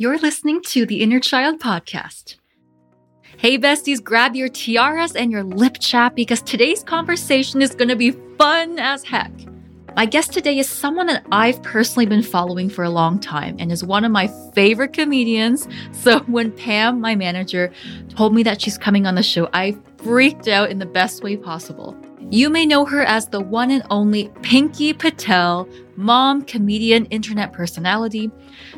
You're listening to the Inner Child Podcast. Hey, besties, grab your tiaras and your lip chap because today's conversation is going to be fun as heck. My guest today is someone that I've personally been following for a long time and is one of my favorite comedians. So when Pam, my manager, told me that she's coming on the show, I freaked out in the best way possible. You may know her as the one and only Pinky Patel, mom, comedian, internet personality.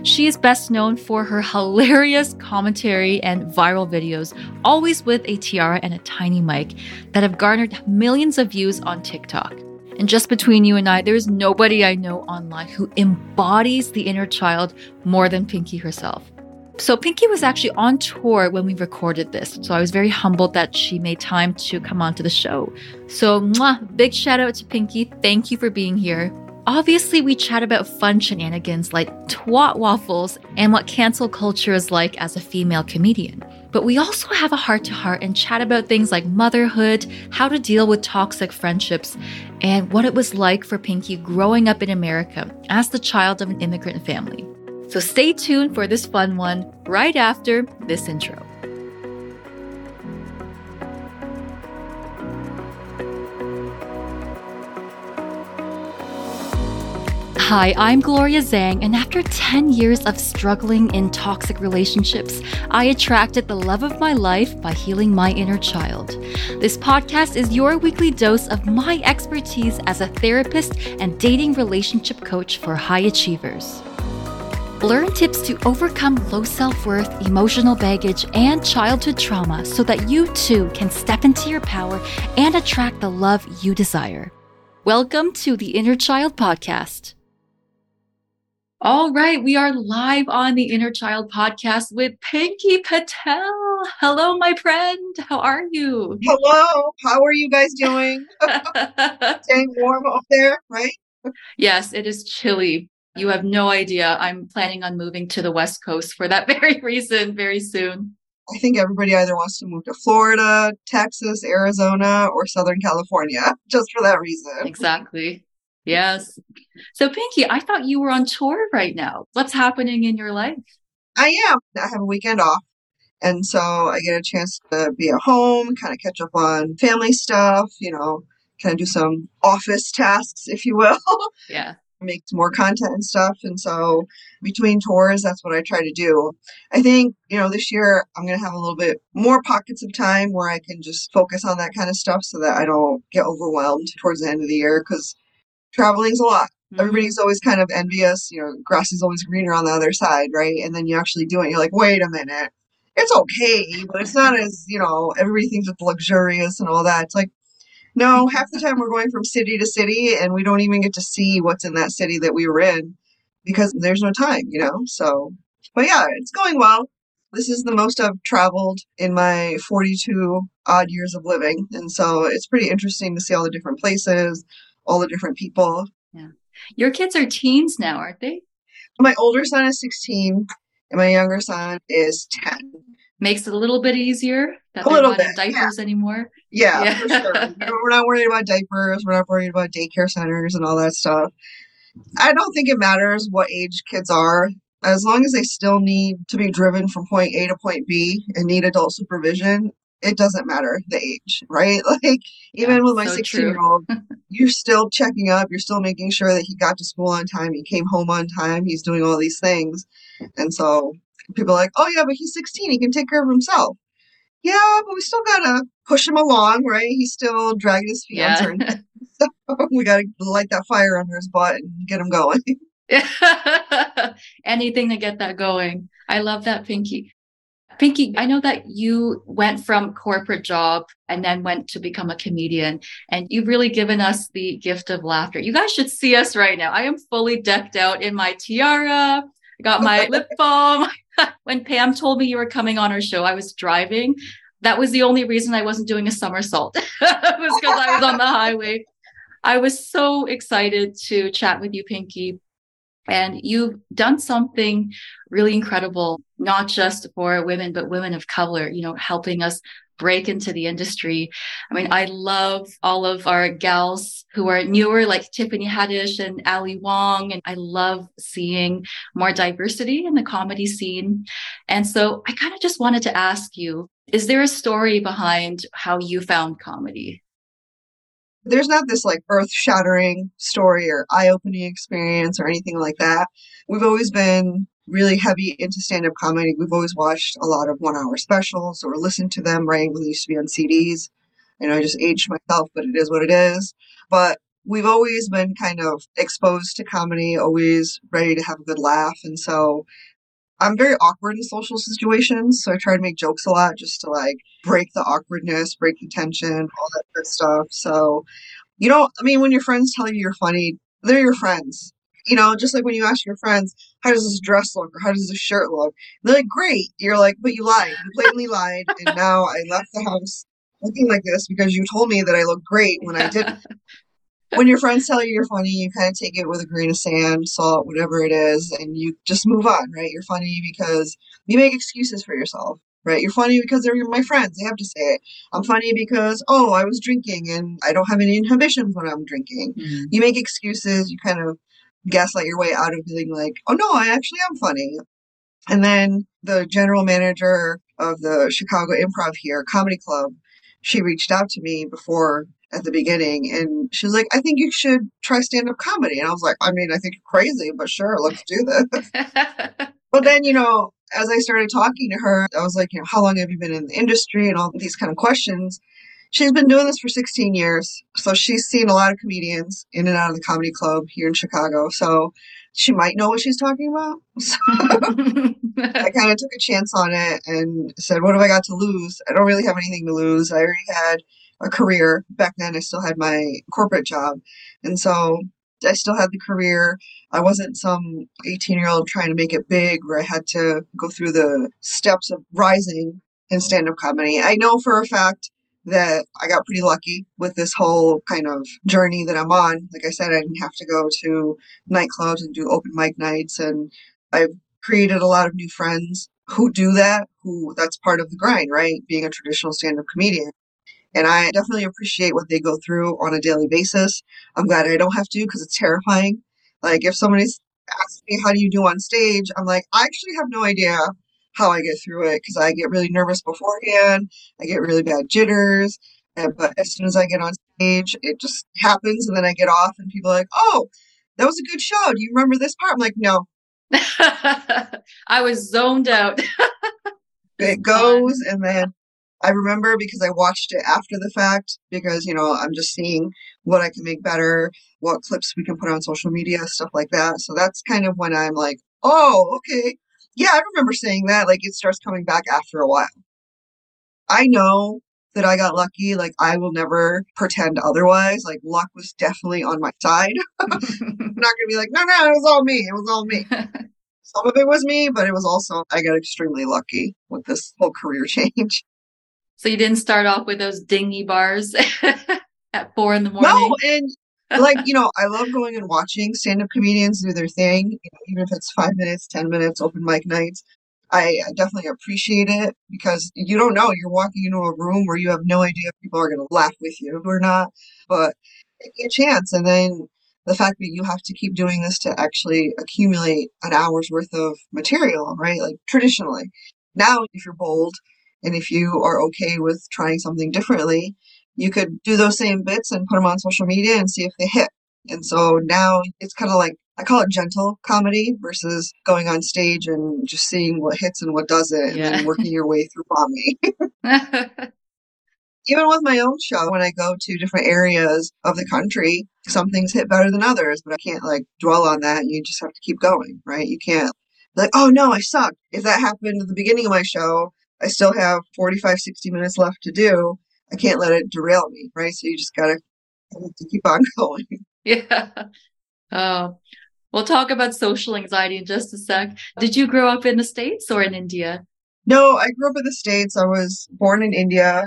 She is best known for her hilarious commentary and viral videos, always with a tiara and a tiny mic, that have garnered millions of views on TikTok. And just between you and I, there's nobody I know online who embodies the inner child more than Pinky herself. So Pinky was actually on tour when we recorded this. So I was very humbled that she made time to come onto the show. So mwah, big shout out to Pinky. Thank you for being here. Obviously, we chat about fun shenanigans like twat waffles and what cancel culture is like as a female comedian. But we also have a heart to heart and chat about things like motherhood, how to deal with toxic friendships, and what it was like for Pinky growing up in America as the child of an immigrant family. So stay tuned for this fun one right after this intro. Hi, I'm Gloria Zhang, and after 10 years of struggling in toxic relationships, I attracted the love of my life by healing my inner child. This podcast is your weekly dose of my expertise as a therapist and dating relationship coach for high achievers. Learn tips to overcome low self worth, emotional baggage, and childhood trauma so that you too can step into your power and attract the love you desire. Welcome to the Inner Child Podcast. All right, we are live on the Inner Child Podcast with Pinky Patel. Hello, my friend. How are you? Hello. How are you guys doing? Staying warm up there, right? yes, it is chilly. You have no idea. I'm planning on moving to the West Coast for that very reason very soon. I think everybody either wants to move to Florida, Texas, Arizona, or Southern California just for that reason. Exactly. Yes. So, Pinky, I thought you were on tour right now. What's happening in your life? I am. I have a weekend off. And so I get a chance to be at home, kind of catch up on family stuff, you know, kind of do some office tasks, if you will. Yeah make more content and stuff. And so between tours, that's what I try to do. I think, you know, this year I'm going to have a little bit more pockets of time where I can just focus on that kind of stuff so that I don't get overwhelmed towards the end of the year because traveling's a lot. Mm-hmm. Everybody's always kind of envious, you know, grass is always greener on the other side, right? And then you actually do it, you're like, wait a minute. It's okay, but it's not as, you know, everybody thinks it's luxurious and all that. It's like, no, half the time we're going from city to city and we don't even get to see what's in that city that we were in because there's no time, you know? So, but yeah, it's going well. This is the most I've traveled in my 42 odd years of living. And so it's pretty interesting to see all the different places, all the different people. Yeah. Your kids are teens now, aren't they? My older son is 16 and my younger son is 10 makes it a little bit easier that a they're not bit, in diapers yeah. anymore. Yeah, yeah. for sure. we're not worried about diapers. We're not worried about daycare centers and all that stuff. I don't think it matters what age kids are. As long as they still need to be driven from point A to point B and need adult supervision, it doesn't matter the age, right? Like even yeah, with my 16 so year old, you're still checking up, you're still making sure that he got to school on time, he came home on time, he's doing all these things. And so people are like, oh yeah, but he's 16, he can take care of himself. Yeah, but we still gotta push him along, right? He's still dragging his feet. Yeah. so we gotta light that fire under his butt and get him going. Anything to get that going. I love that, Pinky. Pinky, I know that you went from corporate job and then went to become a comedian, and you've really given us the gift of laughter. You guys should see us right now. I am fully decked out in my tiara. I got my lip balm. when Pam told me you were coming on our show, I was driving. That was the only reason I wasn't doing a somersault. was because I was on the highway. I was so excited to chat with you, Pinky. And you've done something really incredible, not just for women, but women of color, you know, helping us break into the industry. I mean, I love all of our gals who are newer, like Tiffany Haddish and Ali Wong. And I love seeing more diversity in the comedy scene. And so I kind of just wanted to ask you, is there a story behind how you found comedy? There's not this like earth shattering story or eye opening experience or anything like that. We've always been really heavy into stand up comedy. We've always watched a lot of one hour specials or listened to them, right? They used to be on CDs. Know, I just aged myself, but it is what it is. But we've always been kind of exposed to comedy, always ready to have a good laugh. And so I'm very awkward in social situations. So I try to make jokes a lot just to like break the awkwardness, break the tension, all that good stuff. So, you know, I mean, when your friends tell you you're funny, they're your friends you know, just like when you ask your friends, how does this dress look or how does this shirt look? They're like, great. You're like, but you lied. You blatantly lied. And now I left the house looking like this because you told me that I look great when I didn't. when your friends tell you you're funny, you kind of take it with a grain of sand, salt, whatever it is, and you just move on, right? You're funny because you make excuses for yourself right? You're funny because they're my friends. They have to say it. I'm funny because, oh, I was drinking and I don't have any inhibitions when I'm drinking. Mm-hmm. You make excuses. You kind of gaslight your way out of being like, oh no, I actually am funny. And then the general manager of the Chicago Improv here, Comedy Club, she reached out to me before at the beginning and she was like, I think you should try stand up comedy. And I was like, I mean, I think you're crazy, but sure, let's do this. but then, you know, as I started talking to her, I was like, you know, how long have you been in the industry and all these kind of questions she's been doing this for 16 years. So she's seen a lot of comedians in and out of the comedy club here in Chicago. So she might know what she's talking about. So I kind of took a chance on it and said, what have I got to lose? I don't really have anything to lose. I already had a career. Back then, I still had my corporate job. And so I still had the career. I wasn't some 18 year old trying to make it big where I had to go through the steps of rising in stand up comedy. I know for a fact that I got pretty lucky with this whole kind of journey that I'm on. Like I said, I didn't have to go to nightclubs and do open mic nights. And I've created a lot of new friends who do that, who that's part of the grind, right? Being a traditional stand up comedian. And I definitely appreciate what they go through on a daily basis. I'm glad I don't have to because it's terrifying. Like if somebody's asking me, how do you do on stage? I'm like, I actually have no idea how I get through it because I get really nervous beforehand. I get really bad jitters. And, but as soon as I get on stage, it just happens. And then I get off, and people are like, oh, that was a good show. Do you remember this part? I'm like, no. I was zoned out. it goes. And then I remember because I watched it after the fact because, you know, I'm just seeing what I can make better, what clips we can put on social media, stuff like that. So that's kind of when I'm like, oh, okay, yeah, I remember saying that. Like it starts coming back after a while. I know that I got lucky. Like I will never pretend otherwise. Like luck was definitely on my side. I'm not gonna be like, no, no, it was all me. It was all me. Some of it was me, but it was also I got extremely lucky with this whole career change. So you didn't start off with those dingy bars at four in the morning. No, and like you know i love going and watching stand-up comedians do their thing you know, even if it's five minutes ten minutes open mic nights. I definitely appreciate it because you don't know you're walking into a room where you have no idea if people are going to laugh with you or not but a chance. And then the fact that you have to keep doing this to actually accumulate an hour's worth of material right like traditionally. Now if you're bold and if you are okay with trying something differently you could do those same bits and put them on social media and see if they hit. And so now it's kind of like I call it gentle comedy versus going on stage and just seeing what hits and what doesn't and yeah. then working your way through bombing. Even with my own show, when I go to different areas of the country, some things hit better than others, but I can't like dwell on that. You just have to keep going, right? You can't like, oh no, I suck. If that happened at the beginning of my show, I still have 45, 60 minutes left to do. I can't let it derail me, right? So you just gotta to keep on going. Yeah. Oh, we'll talk about social anxiety in just a sec. Did you grow up in the States or in India? No, I grew up in the States. I was born in India.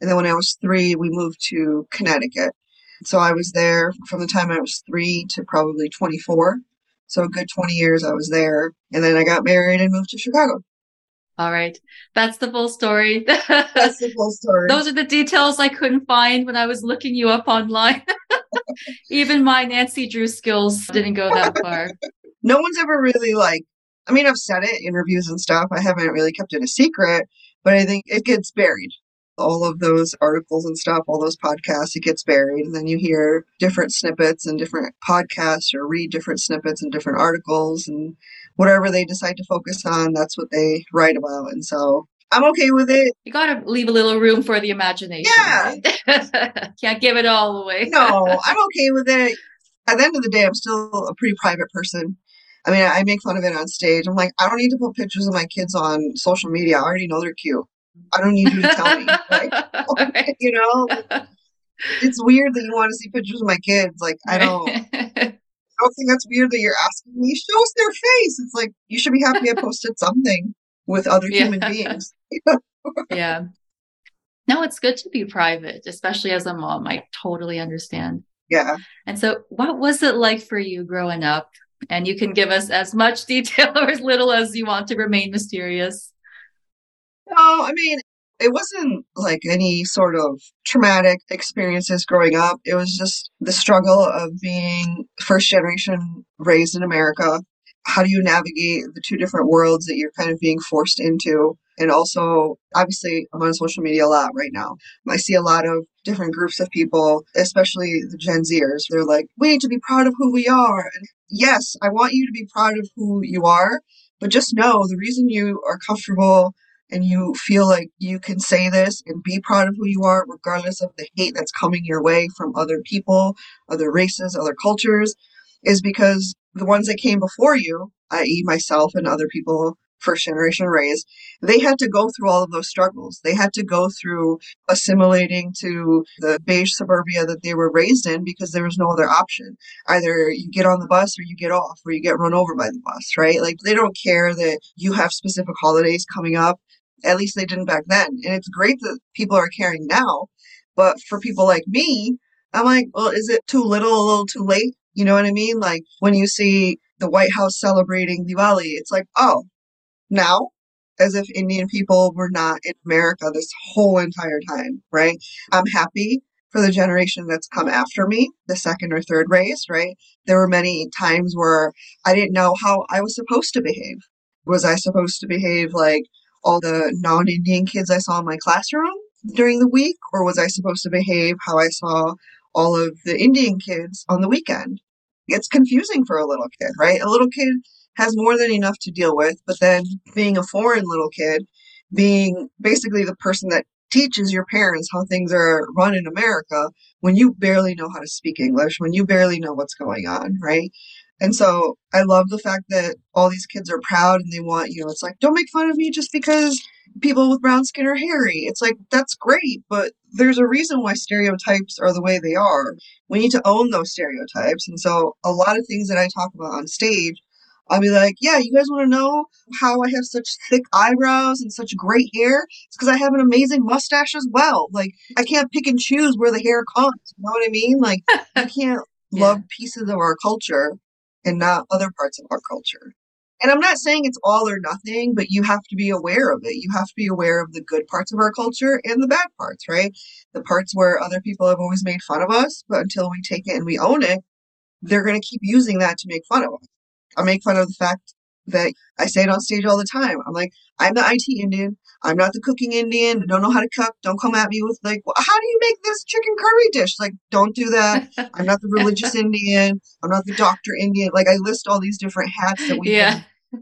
And then when I was three, we moved to Connecticut. So I was there from the time I was three to probably 24. So a good 20 years I was there. And then I got married and moved to Chicago. All right. That's the full story. That's the full story. Those are the details I couldn't find when I was looking you up online. Even my Nancy Drew skills didn't go that far. no one's ever really like, I mean, I've said it, interviews and stuff. I haven't really kept it a secret, but I think it gets buried. All of those articles and stuff, all those podcasts, it gets buried. And then you hear different snippets and different podcasts or read different snippets and different articles. And whatever they decide to focus on, that's what they write about. And so I'm okay with it. You got to leave a little room for the imagination. Yeah. Right? Can't give it all away. no, I'm okay with it. At the end of the day, I'm still a pretty private person. I mean, I make fun of it on stage. I'm like, I don't need to put pictures of my kids on social media. I already know they're cute. I don't need you to tell me. Like, you know, it's weird that you want to see pictures of my kids. Like, I don't. I don't think that's weird that you're asking me. Show us their face. It's like you should be happy I posted something with other Yeah. human beings. yeah. No, it's good to be private, especially as a mom. I totally understand. Yeah. And so, what was it like for you growing up? And you can give us as much detail or as little as you want to remain mysterious. Oh, I mean, it wasn't like any sort of traumatic experiences growing up. It was just the struggle of being first generation raised in America. How do you navigate the two different worlds that you're kind of being forced into? And also, obviously, I'm on social media a lot right now. I see a lot of different groups of people, especially the Gen Zers. They're like, we need to be proud of who we are. And yes, I want you to be proud of who you are, but just know the reason you are comfortable and you feel like you can say this and be proud of who you are, regardless of the hate that's coming your way from other people, other races, other cultures, is because the ones that came before you, i.e., myself and other people first generation raised, they had to go through all of those struggles. They had to go through assimilating to the beige suburbia that they were raised in because there was no other option. Either you get on the bus or you get off or you get run over by the bus, right? Like they don't care that you have specific holidays coming up. At least they didn't back then. And it's great that people are caring now. But for people like me, I'm like, well, is it too little, a little too late? You know what I mean? Like when you see the White House celebrating Diwali, it's like, oh, now as if Indian people were not in America this whole entire time, right? I'm happy for the generation that's come after me, the second or third race, right? There were many times where I didn't know how I was supposed to behave. Was I supposed to behave like all the non Indian kids I saw in my classroom during the week, or was I supposed to behave how I saw all of the Indian kids on the weekend? It's confusing for a little kid, right? A little kid has more than enough to deal with, but then being a foreign little kid, being basically the person that teaches your parents how things are run in America when you barely know how to speak English, when you barely know what's going on, right? And so I love the fact that all these kids are proud and they want, you know, it's like, don't make fun of me just because people with brown skin are hairy. It's like, that's great, but there's a reason why stereotypes are the way they are. We need to own those stereotypes. And so a lot of things that I talk about on stage I'll be like, yeah, you guys want to know how I have such thick eyebrows and such great hair? It's because I have an amazing mustache as well. Like, I can't pick and choose where the hair comes. You know what I mean? Like, you can't Yeah. love pieces of our culture and not other parts of our culture. And I'm not saying it's all or nothing, but you have to be aware of it. You have to be aware of the good parts of our culture and the bad parts, right? The parts where other people have always made fun of us, but until we take it and we own it, they're going to keep using that to make fun of us. I make fun of the fact that I say it on stage all the time. I'm like, I'm the IT Indian. I'm not the cooking Indian. I don't know how to cook. Don't come at me with like, well, how do you make this chicken curry dish? Like, don't do that. I'm not the religious Indian. I'm not the doctor Indian. Like, I list all these different hats that we yeah. have,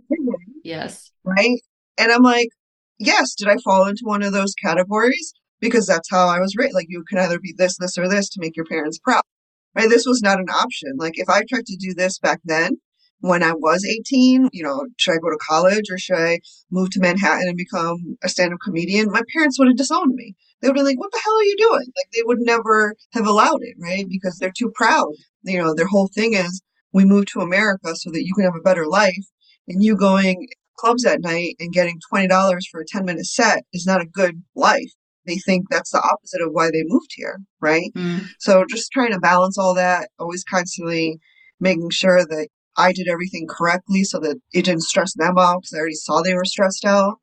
Yes. right? And I'm like, yes, did I fall into one of those categories? Because that's how I was raised. Like, you can either be this, this, or this to make your parents proud, right? This was not an option. Like, if I tried to do this back then, when I was 18, you know, should I go to college or should I move to Manhattan and become a stand up comedian? My parents would have disowned me. They would be like, what the hell are you doing? Like, they would never have allowed it, right? Because they're too proud. You know, their whole thing is, we moved to America so that you can have a better life. And you going clubs at night and getting $20 for a 10 minute set is not a good life. They think that's the opposite of why they moved here, right? Mm. So just trying to balance all that, always constantly making sure that I did everything correctly so that it didn't stress them out because I already saw they were stressed out.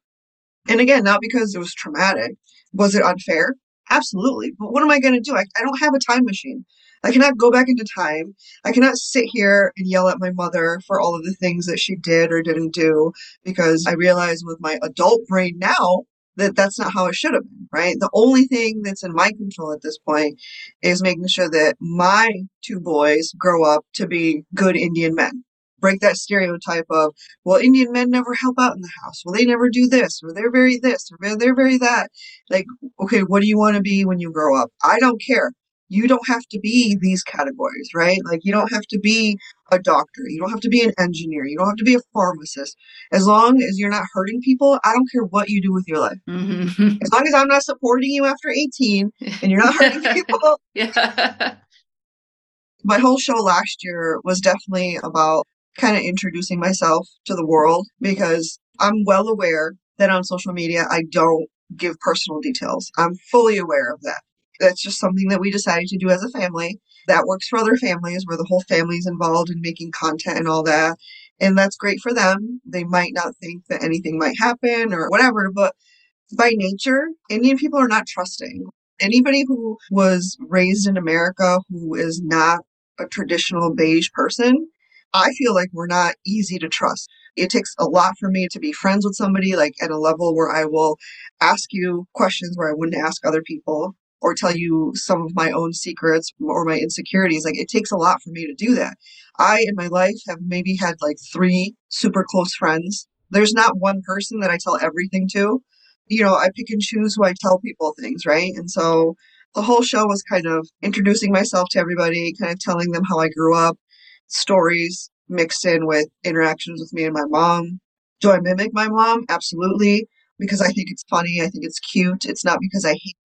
And again, not because it was traumatic. Was it unfair? Absolutely. But what am I going to do? I, I don't have a time machine. I cannot go back into time. I cannot sit here and yell at my mother for all of the things that she did or didn't do because I realize with my adult brain now that that's not how it should have been, right? The only thing that's in my control at this point is making sure that my two boys grow up to be good Indian men. Break that stereotype of, well, Indian men never help out in the house. Well, they never do this, or they're very this, or they're very that. Like, okay, what do you want to be when you grow up? I don't care you don't have to be these categories, right? Like you don't have to be a doctor, you don't have to be an engineer, you don't have to be a pharmacist. As long as you're not hurting people, I don't care what you do with your life. Mm-hmm. As long as I'm not supporting you after 18 and you're not hurting people. yeah. My whole show last year was definitely about kind of introducing myself to the world because I'm well aware that on social media I don't give personal details. I'm fully aware of that. That's just something that we decided to do as a family. That works for other families where the whole family is involved in making content and all that. And that's great for them. They might not think that anything might happen or whatever, but by nature, Indian people are not trusting. Anybody who was raised in America who is not a traditional beige person, I feel like we're not easy to trust. It takes a lot for me to be friends with somebody, like at a level where I will ask you questions where I wouldn't ask other people or tell you some of my own secrets or my insecurities. Like it takes a lot for me to do that. I in my life have maybe had like three super close friends. There's not one person that I tell everything to. You know, I pick and choose who I tell people things, right? And so the whole show was kind of introducing myself to everybody, kind of telling them how I grew up, stories mixed in with interactions with me and my mom. Do I mimic my mom? Absolutely. Because I think it's funny. I think it's cute. It's not because I hate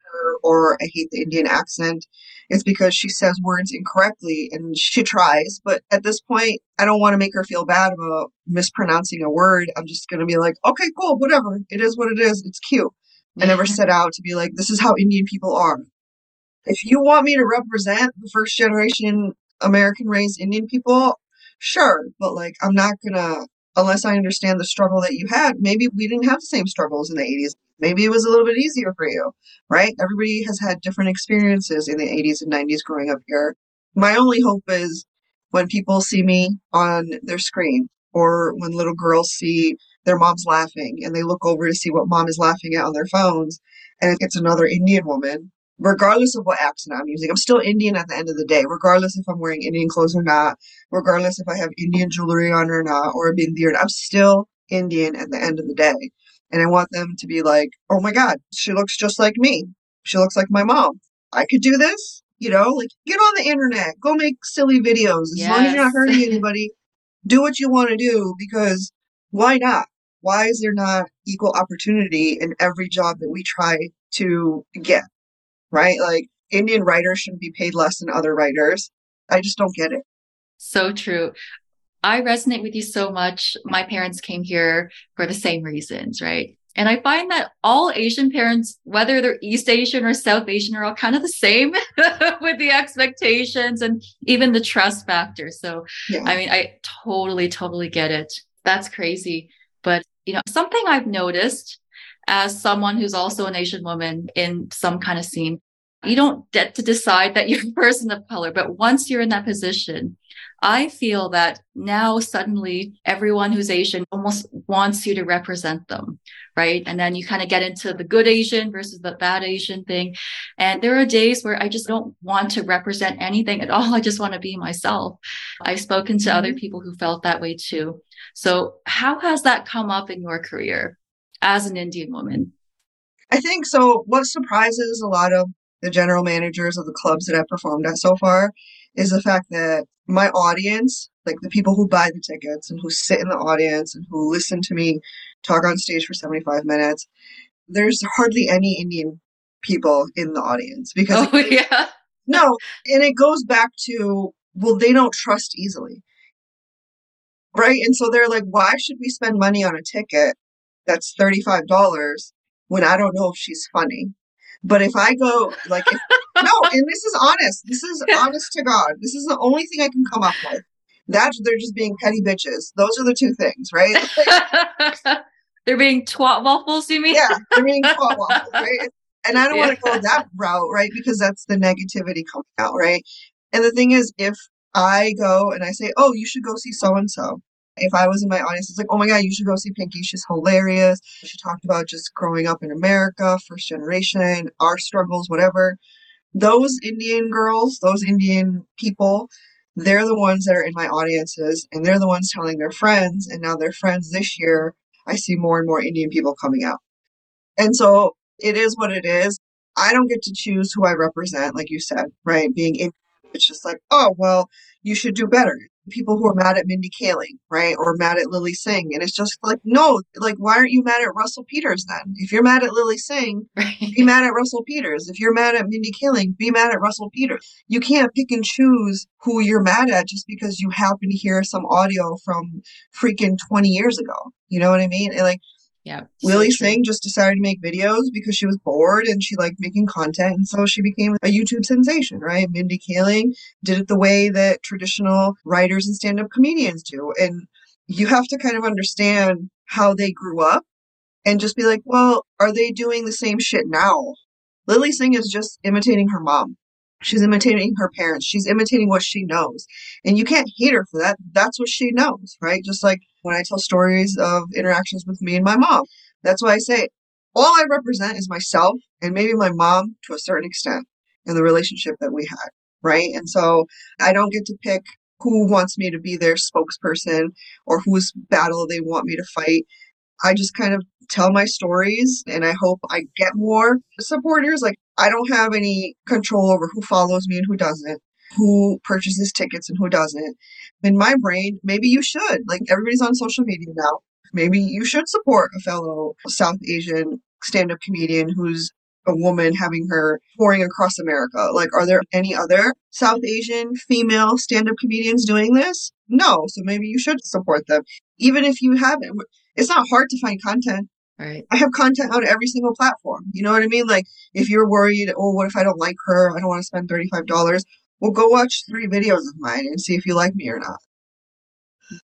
or I hate the Indian accent. It's because she says words incorrectly and she tries. But at this point, I don't want to make her feel bad about mispronouncing a word. I'm just going to be like, okay, cool, whatever. It is what it is. It's cute. I never set out to be like, this is how Indian people are. If you want me to represent the first generation American raised Indian people, sure. But like, I'm not going to unless I understand the struggle that you had, maybe we didn't have the same struggles in the 80s. Maybe it was a little bit easier for you, right? Everybody has had different experiences in the 80s and 90s growing up here. My only hope is when people see me on their screen or when little girls see their mom's laughing and they look over to see what mom is laughing at on their phones and it's another Indian woman regardless of what accent I'm using. I'm still Indian at the end of the day, regardless if I'm wearing Indian clothes or not, regardless if I have Indian jewelry on or not, or a beard. I'm still Indian at the end of the day. And I want them to be like, oh my God, she looks just like me. She looks like my mom. I could do this. You know, like get on the internet, go make silly videos. As yes. long as you're not hurting anybody, do what you want to do because why not? Why is there not equal opportunity in every job that we try to get? right? Like Indian writers shouldn't be paid less than other writers. I just don't get it. So true. I resonate with you so much. My parents came here for the same reasons, right? And I find that all Asian parents, whether they're East Asian or South Asian, are all kind of the same with the expectations and even the trust factor. So, yeah. I mean, I totally, totally get it. That's crazy. But, you know, something I've noticed as someone who's also an Asian woman in some kind of scene, you don't get to decide that you're a person of color. But once you're in that position, I feel that now suddenly everyone who's Asian almost wants you to represent them, right? And then you kind of get into the good Asian versus the bad Asian thing. And there are days where I just don't want to represent anything at all. I just want to be myself. I've spoken to mm-hmm. other people who felt that way too. So how has that come up in your career? as an Indian woman? I think so. What surprises a lot of the general managers of the clubs that I've performed at so far is the fact that my audience, like the people who buy the tickets and who sit in the audience and who listen to me talk on stage for 75 minutes, there's hardly any Indian people in the audience because oh, yeah. no, and it goes back to well, they don't trust easily. Right? And so they're like, why should we spend money on a ticket that's $35 when I don't know if she's funny. But if I go like, if, no, and this is honest. This is honest to God. This is the only thing I can come up with. That they're just being petty bitches. Those are the two things, right? They're being twat waffles, you mean? Yeah, they're being twat waffles, right? And I don't yeah. want to go that route, right? Because that's the negativity coming out, right? And the thing is, if I go and I say, oh, you should go see so and so. If I was in my audience, it's like, oh my God, you should go see Pinky. She's hilarious. She talked about just growing up in America, first generation, our struggles, whatever. Those Indian girls, those Indian people, they're the ones that are in my audiences and they're the ones telling their friends. And now their friends this year, I see more and more Indian people coming out. And so it is what it is. I don't get to choose who I represent, like you said, right? Being Indian, it's just like, oh, well, you should do better. People who are mad at Mindy Kaling, right? Or mad at Lilly Singh. And it's just like, no, like, why aren't you mad at Russell Peters then? If you're mad at Lilly Singh, be mad at Russell Peters. If you're mad at Mindy Kaling, be mad at Russell Peters. You can't pick and choose who you're mad at just because you happen to hear some audio from freaking 20 years ago. You know what I mean? And like, yeah. Lilly so Singh just decided to make videos because she was bored and she liked making content. And so she became a YouTube sensation, right? Mindy Kaling did it the way that traditional writers and stand up comedians do. And you have to kind of understand how they grew up and just be like, well, are they doing the same shit now? Lilly Singh is just imitating her mom. She's imitating her parents. She's imitating what she knows. And you can't hate her for that. That's what she knows, right? Just like when I tell stories of interactions with me and my mom. That's why I say all I represent is myself and maybe my mom to a certain extent in the relationship that we had, right? And so I don't get to pick who wants me to be their spokesperson or whose battle they want me to fight. I just kind of tell my stories and I hope I get more supporters. Like I don't have any control over who follows me and who doesn't, who purchases tickets and who doesn't. In my brain, maybe you should. Like everybody's on social media now. Maybe you should support a fellow South Asian stand up comedian who's a woman having her touring across America. Like, are there any other South Asian female stand up comedians doing this? No. So maybe you should support them. Even if you haven't, it's not hard to find content. Right. I have content on every single platform. You know what I mean? Like, if you're worried, oh, what if I don't like her? I don't want to spend $35. Well, go watch three videos of mine and see if you like me or not.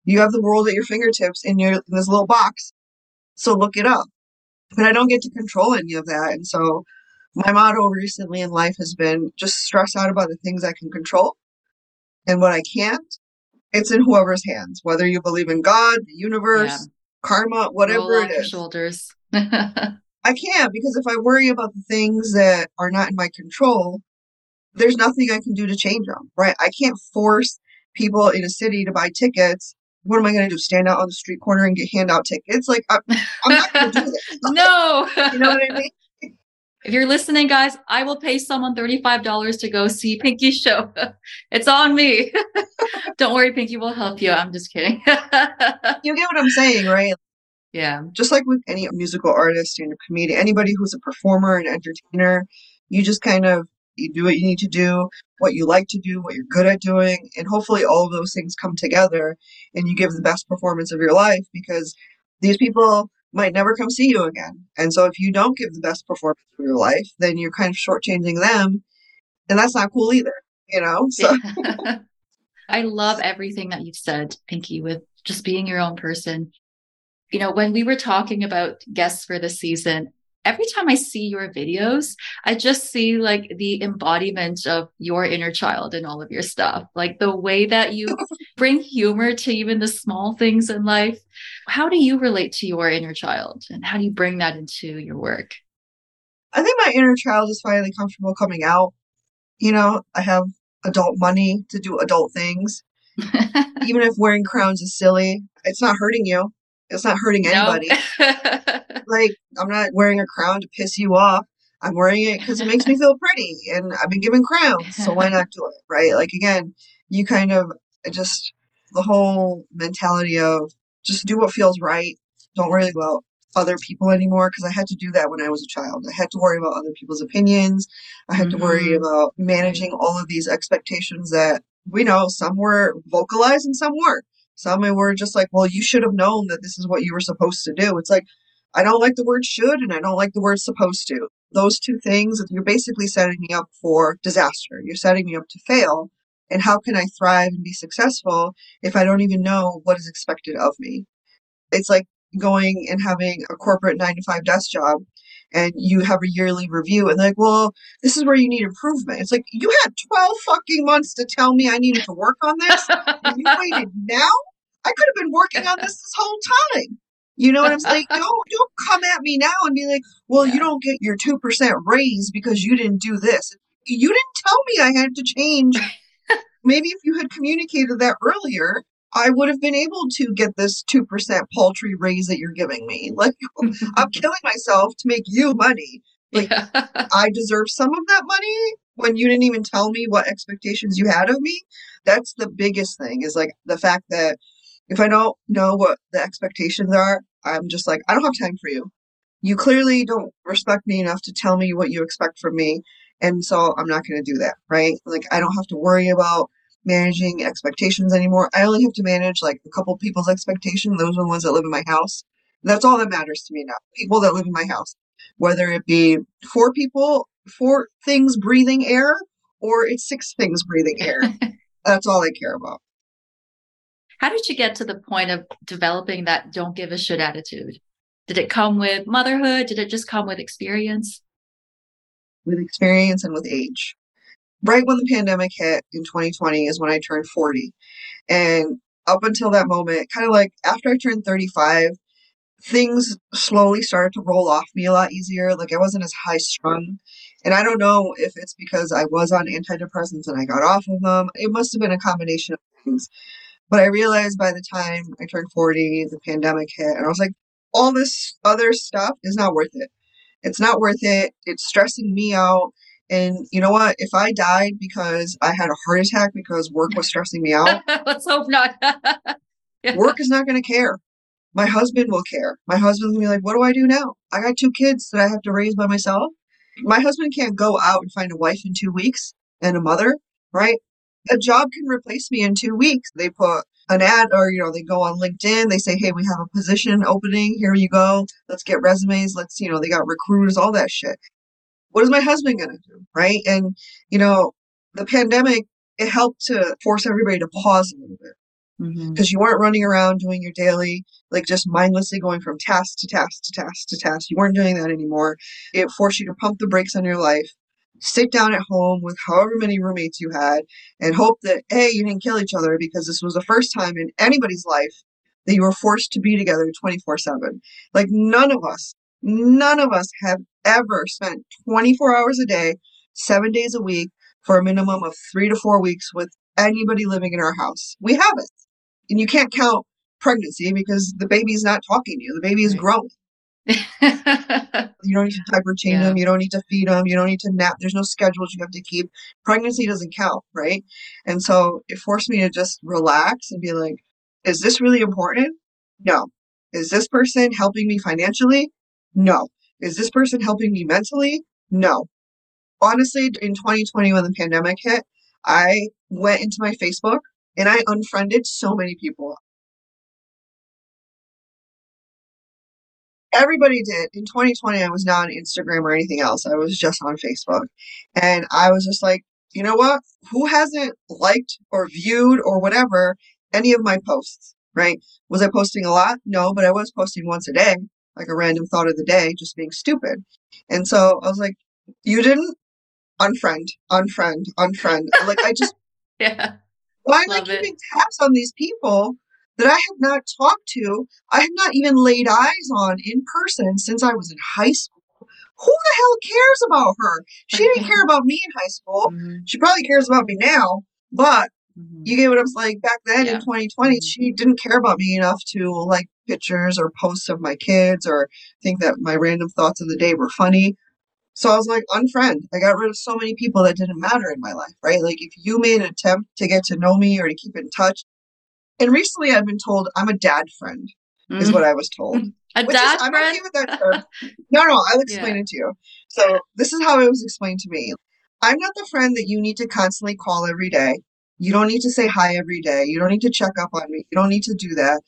You have the world at your fingertips in your in this little box. So look it up. But I don't get to control any of that. And so my motto recently in life has been just stress out about the things I can control. And what I can't, it's in whoever's hands. Whether you believe in God, the universe, yeah karma, whatever it is. shoulders. I can't because if I worry about the things that are not in my control, there's nothing I can do to change them, right? I can't force people in a city to buy tickets. What am I going to do? Stand out on the street corner and get hand out tickets? Like I'm, I'm not going to do that. no, you know what I mean. If you're listening, guys, I will pay someone $35 to go see Pinky's show. it's on me. Don't worry, Pinky will help you. I'm just kidding. you get what I'm saying, right? Yeah. Just like with any musical artist and a comedian, anybody who's a performer and entertainer, you just kind of you do what you need to do, what you like to do, what you're good at doing, and hopefully all of those things come together and you give the best performance of your life because these people might never come see you again. And so if you don't give the best performance of your life, then you're kind of shortchanging them. And that's not cool either, you know? So I love everything that you've said, Pinky, with just being your own person. You know, when we were talking about guests for the season, every time I see your videos, I just see like the embodiment of your inner child and all of your stuff. Like the way that you bring humor to even the small things in life. How do you relate to your inner child and how do you bring that into your work? I think my inner child is finally comfortable coming out. You know, I have adult money to do adult things. even if wearing crowns is silly, it's not hurting you. It's not hurting anybody. like, I'm not wearing a crown to piss you off. I'm wearing it because it makes me feel pretty and I've been given crowns. So why not do it? Right. Like, again, you kind of just the whole mentality of just do what feels right. Don't worry about other people anymore because I had to do that when I was a child. I had to worry about other people's opinions. I had mm-hmm. to worry mm-hmm. about managing all of these expectations that we know some were vocalized and some weren't. Some were just like, well, you should have known that this is what you were supposed to do. It's like, I don't like the word should and I don't like the word supposed to. Those two things, you're basically setting me up for disaster. You're setting me up to fail. And how can I thrive and be successful if I don't even know what is expected of me? It's like going and having a corporate nine to five desk job and you have a yearly review and they're like, well, this is where you need improvement. It's like, you had 12 fucking months to tell me I needed to work on this. you waited now? I could have been working on this this whole time. You know what I'm saying? Don't don't come at me now and be like, well, Yeah. you don't get your two percent raise because you didn't do this. You didn't tell me I had to change. Maybe if you had communicated that earlier, I would have been able to get this two percent paltry raise that you're giving me. Like I'm killing myself to make you money. Like Yeah. I deserve some of that money when you didn't even tell me what expectations you had of me. That's the biggest thing is like the fact that if I don't know what the expectations are, I'm just like, I don't have time for you. You clearly don't respect me enough to tell me what you expect from me. And so I'm not going to do that, right? Like, I don't have to worry about managing expectations anymore. I only have to manage like a couple people's expectations. Those are the ones that live in my house. That's all that matters to me now. People that live in my house, whether it be four people, four things breathing air, or it's six things breathing air. That's all I care about. How did you get to the point of developing that don't give a shit attitude? Did it come with motherhood? Did it just come with experience? with experience and with age. Right when the pandemic hit in 2020 is when I turned 40. And up until that moment, kind of like after I turned 35, things slowly started to roll off me a lot easier. Like I wasn't as high strung. And I don't know if it's because I was on antidepressants and I got off of them. It must have been a combination of things. But I realized by the time I turned 40, the pandemic hit, and I was like, all this other stuff is not worth it. It's not worth it. It's stressing me out. And you know what? If I died because I had a heart attack because work was stressing me out, Let's hope not. Yeah. work is not going to care. My husband will care. My husband's going to be like, what do I do now? I got two kids that I have to raise by myself. My husband can't go out and find a wife in two weeks and a mother, right? A job can replace me in two weeks. They put an ad or, you know, they go on LinkedIn. They say, hey, we have a position opening. Here you go. Let's get resumes. Let's, you know, they got recruiters, all that shit. What is my husband going to do, right? And, you know, the pandemic, it helped to force everybody to pause a little bit mm-hmm. because you weren't running around doing your daily, like just mindlessly going from task to task to task to task. You weren't doing that anymore. It forced you to pump the brakes on your life, sit down at home with however many roommates you had, and hope that, hey, you didn't kill each other because this was the first time in anybody's life that you were forced to be together 24 7. Like, none of us, none of us have ever spent 24 hours a day, seven days a week for a minimum of three to four weeks with anybody living in our house. We haven't and you can't count pregnancy because the baby's not talking to you. The baby is Right. growing. You don't need to diaper change Yeah. them. You don't need to feed them. You don't need to nap. There's no schedules you have to keep. Pregnancy doesn't count, right? And so it forced me to just relax and be like, is this really important? No. Is this person helping me financially? No. Is this person helping me mentally? No. Honestly, in 2020, when the pandemic hit, I went into my Facebook and I unfriended so many people. Everybody did. In 2020, I was not on Instagram or anything else. I was just on Facebook. And I was just like, you know what? Who hasn't liked or viewed or whatever any of my posts, right? Was I posting a lot? No, but I was posting once a day, like a random thought of the day, just being stupid. And so I was like, you didn't? Unfriend, unfriend, unfriend. Like, I just yeah. why am I Love it. keeping tabs on these people that I have not talked to? I have not even laid eyes on in person since I was in high school. Who the hell cares about her? She didn't care about me in high school. Mhm. She probably cares about me now, but Mhm. you get what I'm saying? Back then Yeah. in 2020, Mhm. she didn't care about me enough to like pictures or posts of my kids or think that my random thoughts of the day were funny. So I was like, unfriend. I got rid of so many people that didn't matter in my life, right? Like if you made an attempt to get to know me or to keep in touch. And recently I've been told I'm a dad friend, is Mhm. what I was told. a Which is, dad I'm friend. okay with that term. No, no, I'll explain Yeah. it to you. So this is how it was explained to me. I'm not the friend that you need to constantly call every day. You don't need to say hi every day. You don't need to check up on me. You don't need to do that.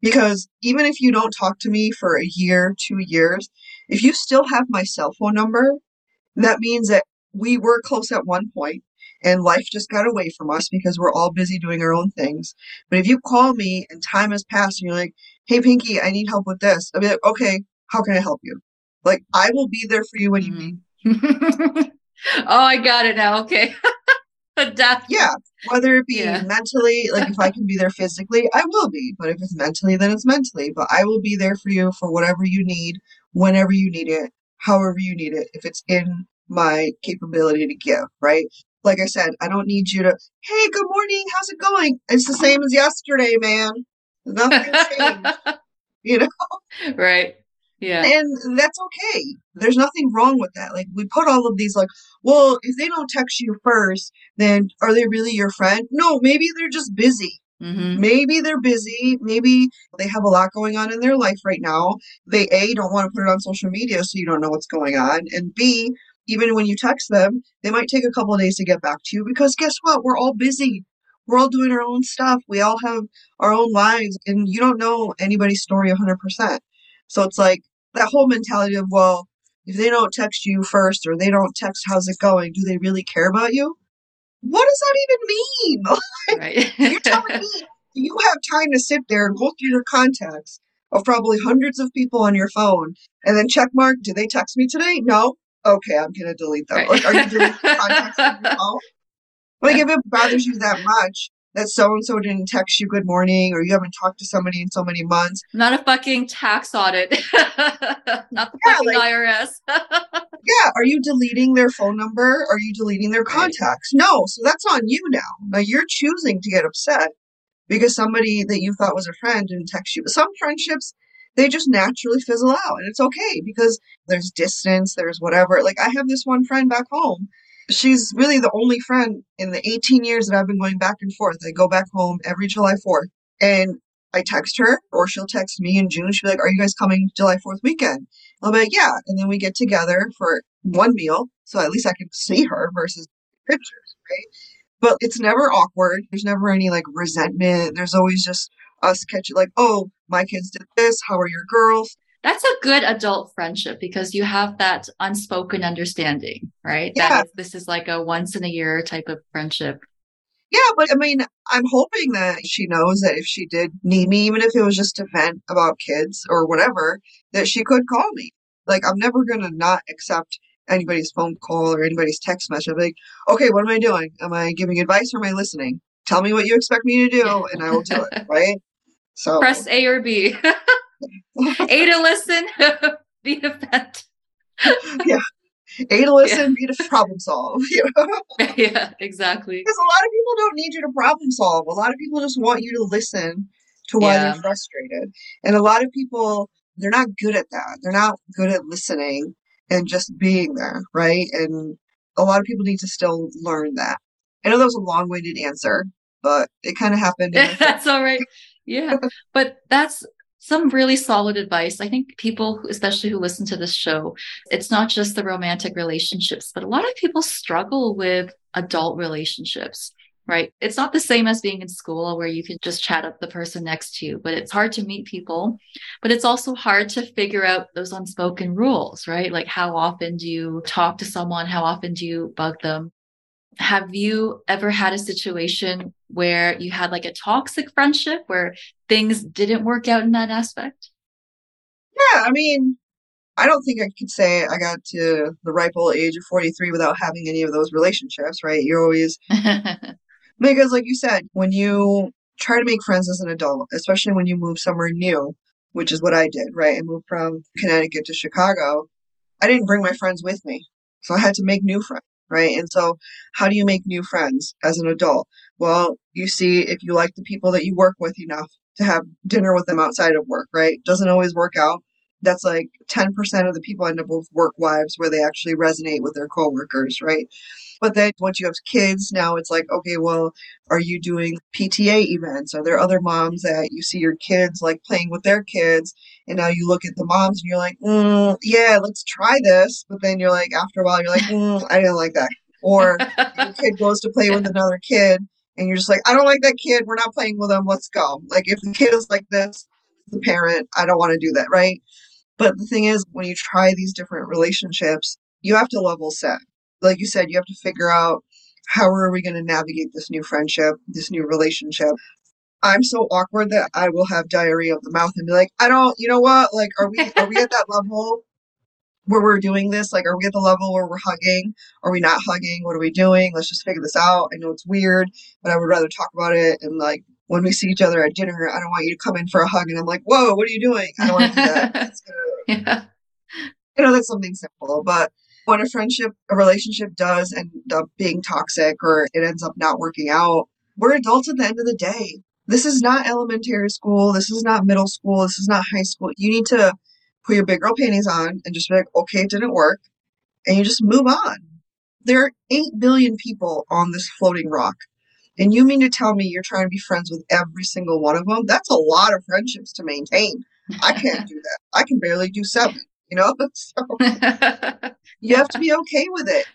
Because even if you don't talk to me for a year, two years, if you still have my cell phone number, that means that we were close at one point and life just got away from us because we're all busy doing our own things. But if you call me and time has passed and you're like, hey, Pinky, I need help with this, I'll be like, okay, how can I help you? Like, I will be there for you when you need. Mm-hmm. oh, I got it now. Okay. Yeah, whether it be yeah. mentally, like if I can be there physically, I will be. But if it's mentally, then it's mentally. But I will be there for you for whatever you need, whenever you need it, however you need it, if it's in my capability to give, right? Like I said, I don't need you to, hey, good morning, how's it going? It's the same as yesterday, man. Nothing changed. you know? Right. Yeah. And that's okay. There's nothing wrong with that. Like, we put all of these, like, well, if they don't text you first, then are they really your friend? No, maybe they're just busy. Mm-hmm. Maybe they're busy. Maybe they have a lot going on in their life right now. They, A, don't want to put it on social media so you don't know what's going on. And B, even when you text them, they might take a couple of days to get back to you because guess what? We're all busy. We're all doing our own stuff. We all have our own lives, and you don't know anybody's story 100%. So it's like that whole mentality of, well, if they don't text you first or they don't text, how's it going? Do they really care about you? What does that even mean? right. You're telling me you have time to sit there and go through your contacts of probably hundreds of people on your phone and then check mark, did they text me today? No. Okay, I'm going to delete them. Right. Like, are you deleting contacts on your phone? Like, if it bothers you that much, that so and so didn't text you good morning or you haven't talked to somebody in so many months. Not a fucking tax audit. Not the yeah, fucking like, IRS. yeah. Are you deleting their phone number? Are you deleting their contacts? Right. No. So that's on you now. Now you're choosing to get upset because somebody that you thought was a friend didn't text you. But some friendships, they just naturally fizzle out and it's okay because there's distance, there's whatever. Like I have this one friend back home she's really the only friend in the 18 years that I've been going back and forth. I go back home every July 4th and I text her or she'll text me in June. She'll be like, Are you guys coming July 4th weekend? I'll be like, Yeah. And then we get together for one meal. So at least I can see her versus pictures, right? But it's never awkward. There's never any like resentment. There's always just us catching like, Oh, my kids did this. How are your girls? that's a good adult friendship because you have that unspoken understanding, right? Yeah. That this is like a once in a year type of friendship. Yeah, but I mean, I'm hoping that she knows that if she did need me, even if it was just to vent about kids or whatever, that she could call me. Like, I'm never going to not accept anybody's phone call or anybody's text message. I'm like, okay, what am I doing? Am I giving advice or am I listening? Tell me what you expect me to do and I will do it, right? So press A or B. A to listen, B to vent. yeah. A to listen, yeah. B to problem solve. You know? yeah, exactly. Because a lot of people don't need you to problem solve. A lot of people just want you to listen to why yeah. they're frustrated. And a lot of people, they're not good at that. They're not good at listening and just being there, right? And a lot of people need to still learn that. I know that was a long winded answer, but it kind of happened. that's all right. Yeah. but that's some really solid advice. I think people, especially who listen to this show, it's not just the romantic relationships, but a lot of people struggle with adult relationships right? It's not the same as being in school where you can just chat up the person next to you, but it's hard to meet people. But it's also hard to figure out those unspoken rules, right? Like how often do you talk to someone? How often do you bug them? Have you ever had a situation where you had like a toxic friendship where things didn't work out in that aspect? Yeah, I mean, I don't think I could say I got to the ripe old age of 43 without having any of those relationships, right? You're always, because like you said, when you try to make friends as an adult, especially when you move somewhere new, which is what I did, right? I moved from Connecticut to Chicago. I didn't bring my friends with me. So I had to make new friends right? And so, how do you make new friends as an adult? Well, you see if you like the people that you work with enough to have dinner with them outside of work, right? Doesn't always work out. That's like 10% of the people end up with work wives where they actually resonate with their coworkers, right? But then once you have kids, now it's like, okay, well, are you doing PTA events? Are there other moms that you see your kids like playing with their kids? And now you look at the moms and you're like, mm, yeah, let's try this. But then you're like, after a while, you're like, mm, I didn't like that. Or your kid goes to play with another kid and you're just like, I don't like that kid. We're not playing with them. Let's go. Like if the kid is like this, the parent, I don't want to do that, right? But the thing is, when you try these different relationships, you have to level set like you said, you have to figure out how are we going to navigate this new friendship, this new relationship? I'm so awkward that I will have diarrhea of the mouth and be like, I don't, you know what? Like, are we are we at that level where we're doing this? Like, are we at the level where we're hugging? Are we not hugging? What are we doing? Let's just figure this out. I know it's weird, but I would rather talk about it. And like, when we see each other at dinner, I don't want you to come in for a hug and I'm like, whoa, what are you doing? I don't want to do that. Gonna, yeah. You know, that's something simple, but when a friendship, a relationship does end up being toxic or it ends up not working out, we're adults at the end of the day. This is not elementary school. This is not middle school. This is not high school. You need to put your big girl panties on and just be like, okay, it didn't work. And you just move on. There are 8 billion people on this floating rock. And you mean to tell me you're trying to be friends with every single one of them? That's a lot of friendships to maintain. I can't do that. I can barely do seven, you know? So you have to be okay with it.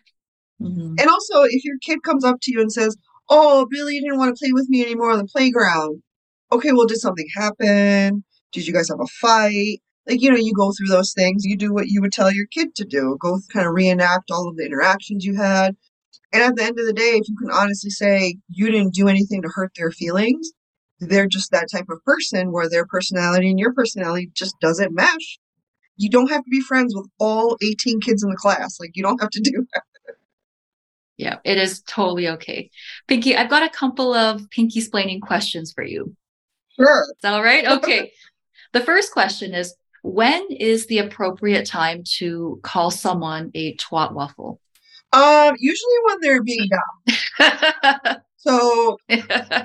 Mm-hmm. And also, if your kid comes up to you and says, Oh, Billy you didn't want to play with me anymore on the playground. Okay, well, did something happen? Did you guys have a fight? Like, you know, you go through those things. You do what you would tell your kid to do. Go kind of reenact all of the interactions you had. And at the end of the day, if you can honestly say you didn't do anything to hurt their feelings, they're just that type of person where their personality and your personality just doesn't mesh. You don't have to be friends with all 18 kids in the class. Like, you don't have to do that. Yeah, it is totally okay. Pinky, I've got a couple of Pinky splaining questions for you. Sure. Is that all right? Okay. the first question is when is the appropriate time to call someone a twat waffle? Um, usually when they're being dumb. so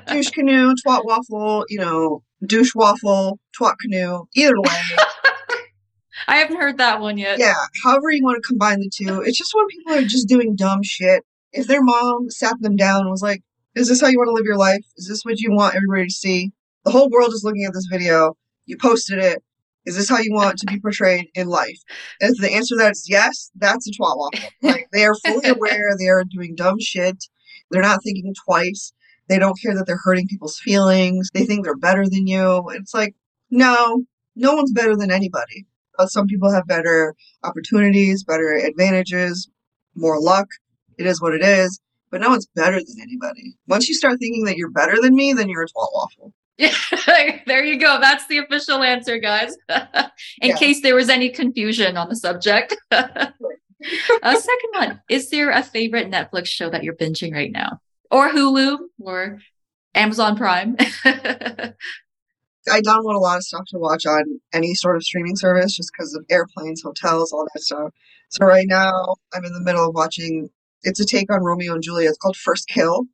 douche canoe, twat waffle, you know, douche waffle, twat canoe, either way. I haven't heard that one yet. Yeah, however you want to combine the two. It's just when people are just doing dumb shit if their mom sat them down and was like, Is this how you want to live your life? Is this what you want everybody to see? The whole world is looking at this video. You posted it. Is this how you want to be portrayed in life? And if the answer to that is yes, that's a twat waffle. Like they are fully aware they are doing dumb shit. They're not thinking twice. They don't care that they're hurting people's feelings. They think they're better than you. It's like, no, no one's better than anybody. But some people have better opportunities, better advantages, more luck it is what it is. But no one's better than anybody. Once you start thinking that you're better than me, then you're a twat waffle. Yeah, there you go. That's the official answer, guys. In yeah. case there was any confusion on the subject. A uh, second one Is there a favorite Netflix show that you're binging right now? Or Hulu or Amazon Prime? I download a lot of stuff to watch on any sort of streaming service just because of airplanes, hotels, all that stuff. So right now, I'm in the middle of watching it's a take on Romeo and Juliet. It's called First Kill.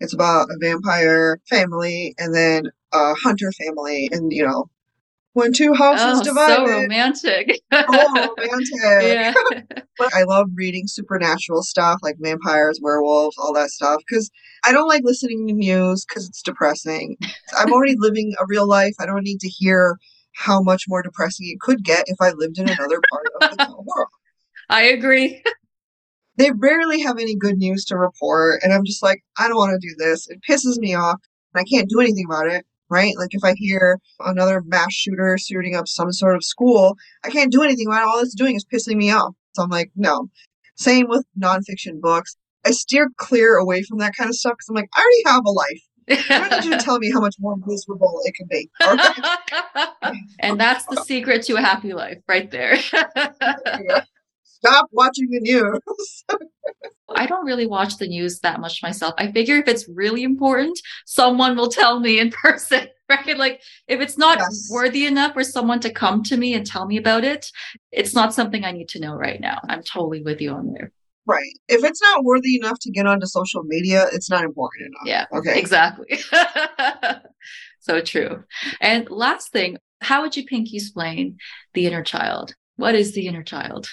It's about a vampire family and then a hunter family, and you know, when two houses oh, divided. So romantic. oh, romantic. Yeah. but I love reading supernatural stuff like vampires, werewolves, all that stuff because I don't like listening to news because it's depressing. I'm already living a real life. I don't need to hear how much more depressing it could get if I lived in another part of the world. I agree they rarely have any good news to report. And I'm just like, I don't want to do this. It pisses me off. And I can't do anything about it, right? Like if I hear another mass shooter shooting up some sort of school, I can't do anything about it. All it's doing is pissing me off. So I'm like, no. Same with nonfiction books. I steer clear away from that kind of stuff because I'm like, I already have a life. I don't need you to tell me how much more miserable it can be. and that's the secret to a happy life right there stop watching the news. I don't really watch the news that much myself. I figure if it's really important, someone will tell me in person, right? Like if it's not yes. worthy enough for someone to come to me and tell me about it, it's not something I need to know right now. I'm totally with you on there. Right. If it's not worthy enough to get onto social media, it's not important enough. Yeah. Okay. Exactly. so true. And last thing, how would you pinkysplain the inner child? What is the inner child?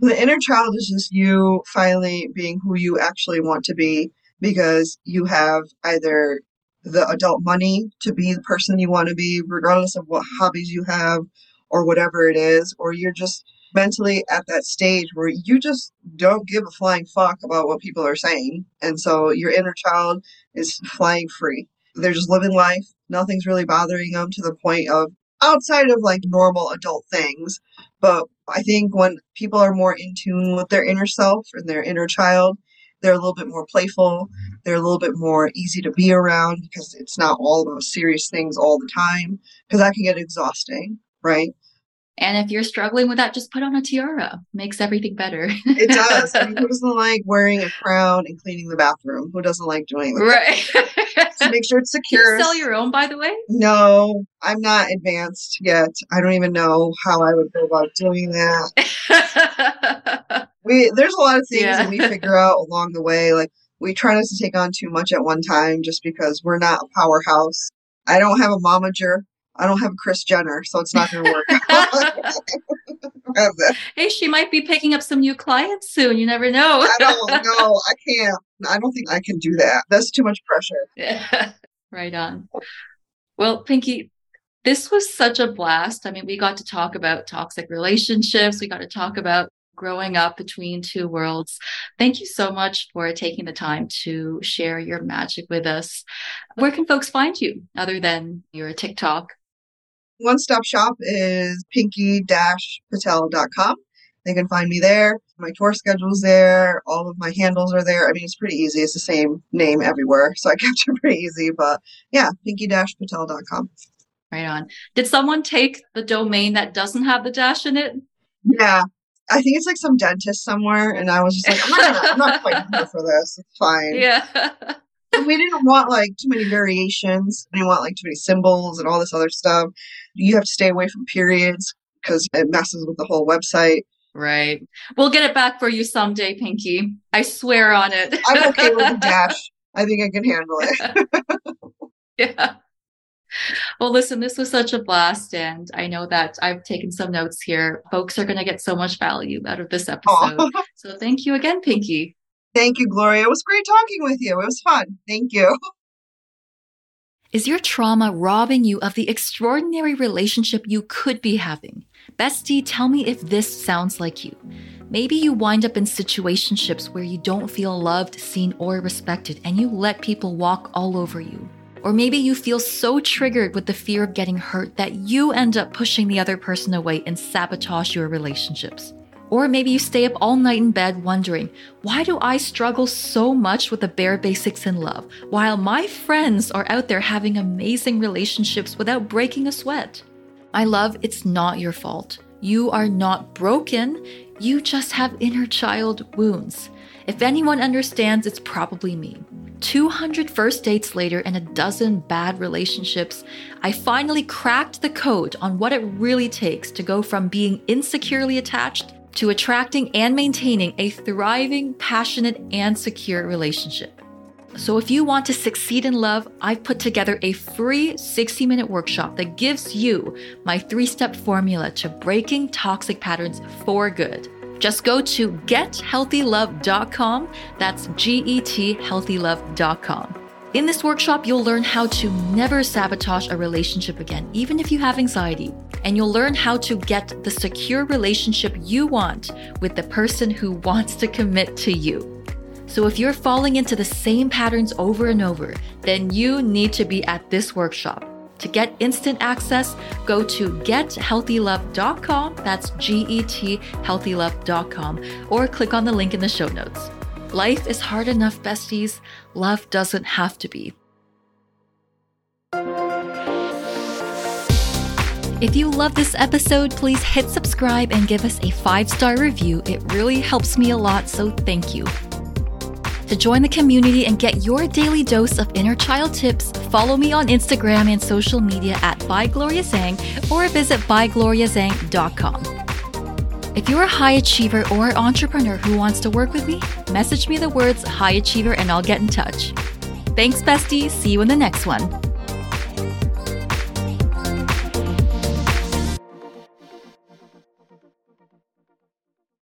The inner child is just you finally being who you actually want to be because you have either the adult money to be the person you want to be, regardless of what hobbies you have or whatever it is, or you're just mentally at that stage where you just don't give a flying fuck about what people are saying. And so your inner child is flying free. They're just living life. Nothing's really bothering them to the point of outside of like normal adult things. But I think when people are more in tune with their inner self and their inner child, they're a little bit more playful. They're a little bit more easy to be around because it's not all about serious things all the time because that can get exhausting, right? And if you're struggling with that, just put on a tiara. Makes everything better. it does. I mean, who doesn't like wearing a crown and cleaning the bathroom? Who doesn't like doing that? Right. so make sure it's secure. you sell your own, by the way? No, I'm not advanced yet. I don't even know how I would go about doing that. we there's a lot of things yeah. that we figure out along the way. Like we try not to take on too much at one time, just because we're not a powerhouse. I don't have a momager I don't have Kris Jenner, so it's not going to work. hey, she might be picking up some new clients soon. You never know. I don't know. I can't. I don't think I can do that. That's too much pressure. Yeah. Right on. Well, Pinky, this was such a blast. I mean, we got to talk about toxic relationships. We got to talk about growing up between two worlds. Thank you so much for taking the time to share your magic with us. Where can folks find you other than your TikTok? One stop shop is pinky patel.com. They can find me there. My tour schedule's there. All of my handles are there. I mean, it's pretty easy. It's the same name everywhere. So I kept it pretty easy. But yeah, pinky patel.com. Right on. Did someone take the domain that doesn't have the dash in it? Yeah. I think it's like some dentist somewhere. And I was just like, I'm not, gonna, I'm not quite here for this. It's fine. Yeah. we didn't want like too many variations. We didn't want like too many symbols and all this other stuff. You have to stay away from periods because it messes with the whole website. Right. We'll get it back for you someday, Pinky. I swear on it. I'm okay with the dash. I think I can handle it. yeah. Well, listen, this was such a blast. And I know that I've taken some notes here. Folks are going to get so much value out of this episode. Aww. So thank you again, Pinky. Thank you, Gloria. It was great talking with you. It was fun. Thank you. Is your trauma robbing you of the extraordinary relationship you could be having? Bestie, tell me if this sounds like you. Maybe you wind up in situationships where you don't feel loved, seen, or respected, and you let people walk all over you. Or maybe you feel so triggered with the fear of getting hurt that you end up pushing the other person away and sabotage your relationships. Or maybe you stay up all night in bed wondering, why do I struggle so much with the bare basics in love, while my friends are out there having amazing relationships without breaking a sweat? My love, it's not your fault. You are not broken, you just have inner child wounds. If anyone understands, it's probably me. 200 first dates later and a dozen bad relationships, I finally cracked the code on what it really takes to go from being insecurely attached to attracting and maintaining a thriving, passionate, and secure relationship. So, if you want to succeed in love, I've put together a free 60 minute workshop that gives you my three step formula to breaking toxic patterns for good. Just go to gethealthylove.com. That's G E T healthylove.com. In this workshop, you'll learn how to never sabotage a relationship again, even if you have anxiety. And you'll learn how to get the secure relationship you want with the person who wants to commit to you. So if you're falling into the same patterns over and over, then you need to be at this workshop. To get instant access, go to gethealthylove.com, that's G E T healthylove.com, or click on the link in the show notes. Life is hard enough, besties. Love doesn't have to be. If you love this episode, please hit subscribe and give us a five star review. It really helps me a lot, so thank you. To join the community and get your daily dose of inner child tips, follow me on Instagram and social media at ByGloriaZhang or visit bygloriazhang.com. If you're a high achiever or entrepreneur who wants to work with me, message me the words high achiever and I'll get in touch. Thanks, bestie. See you in the next one.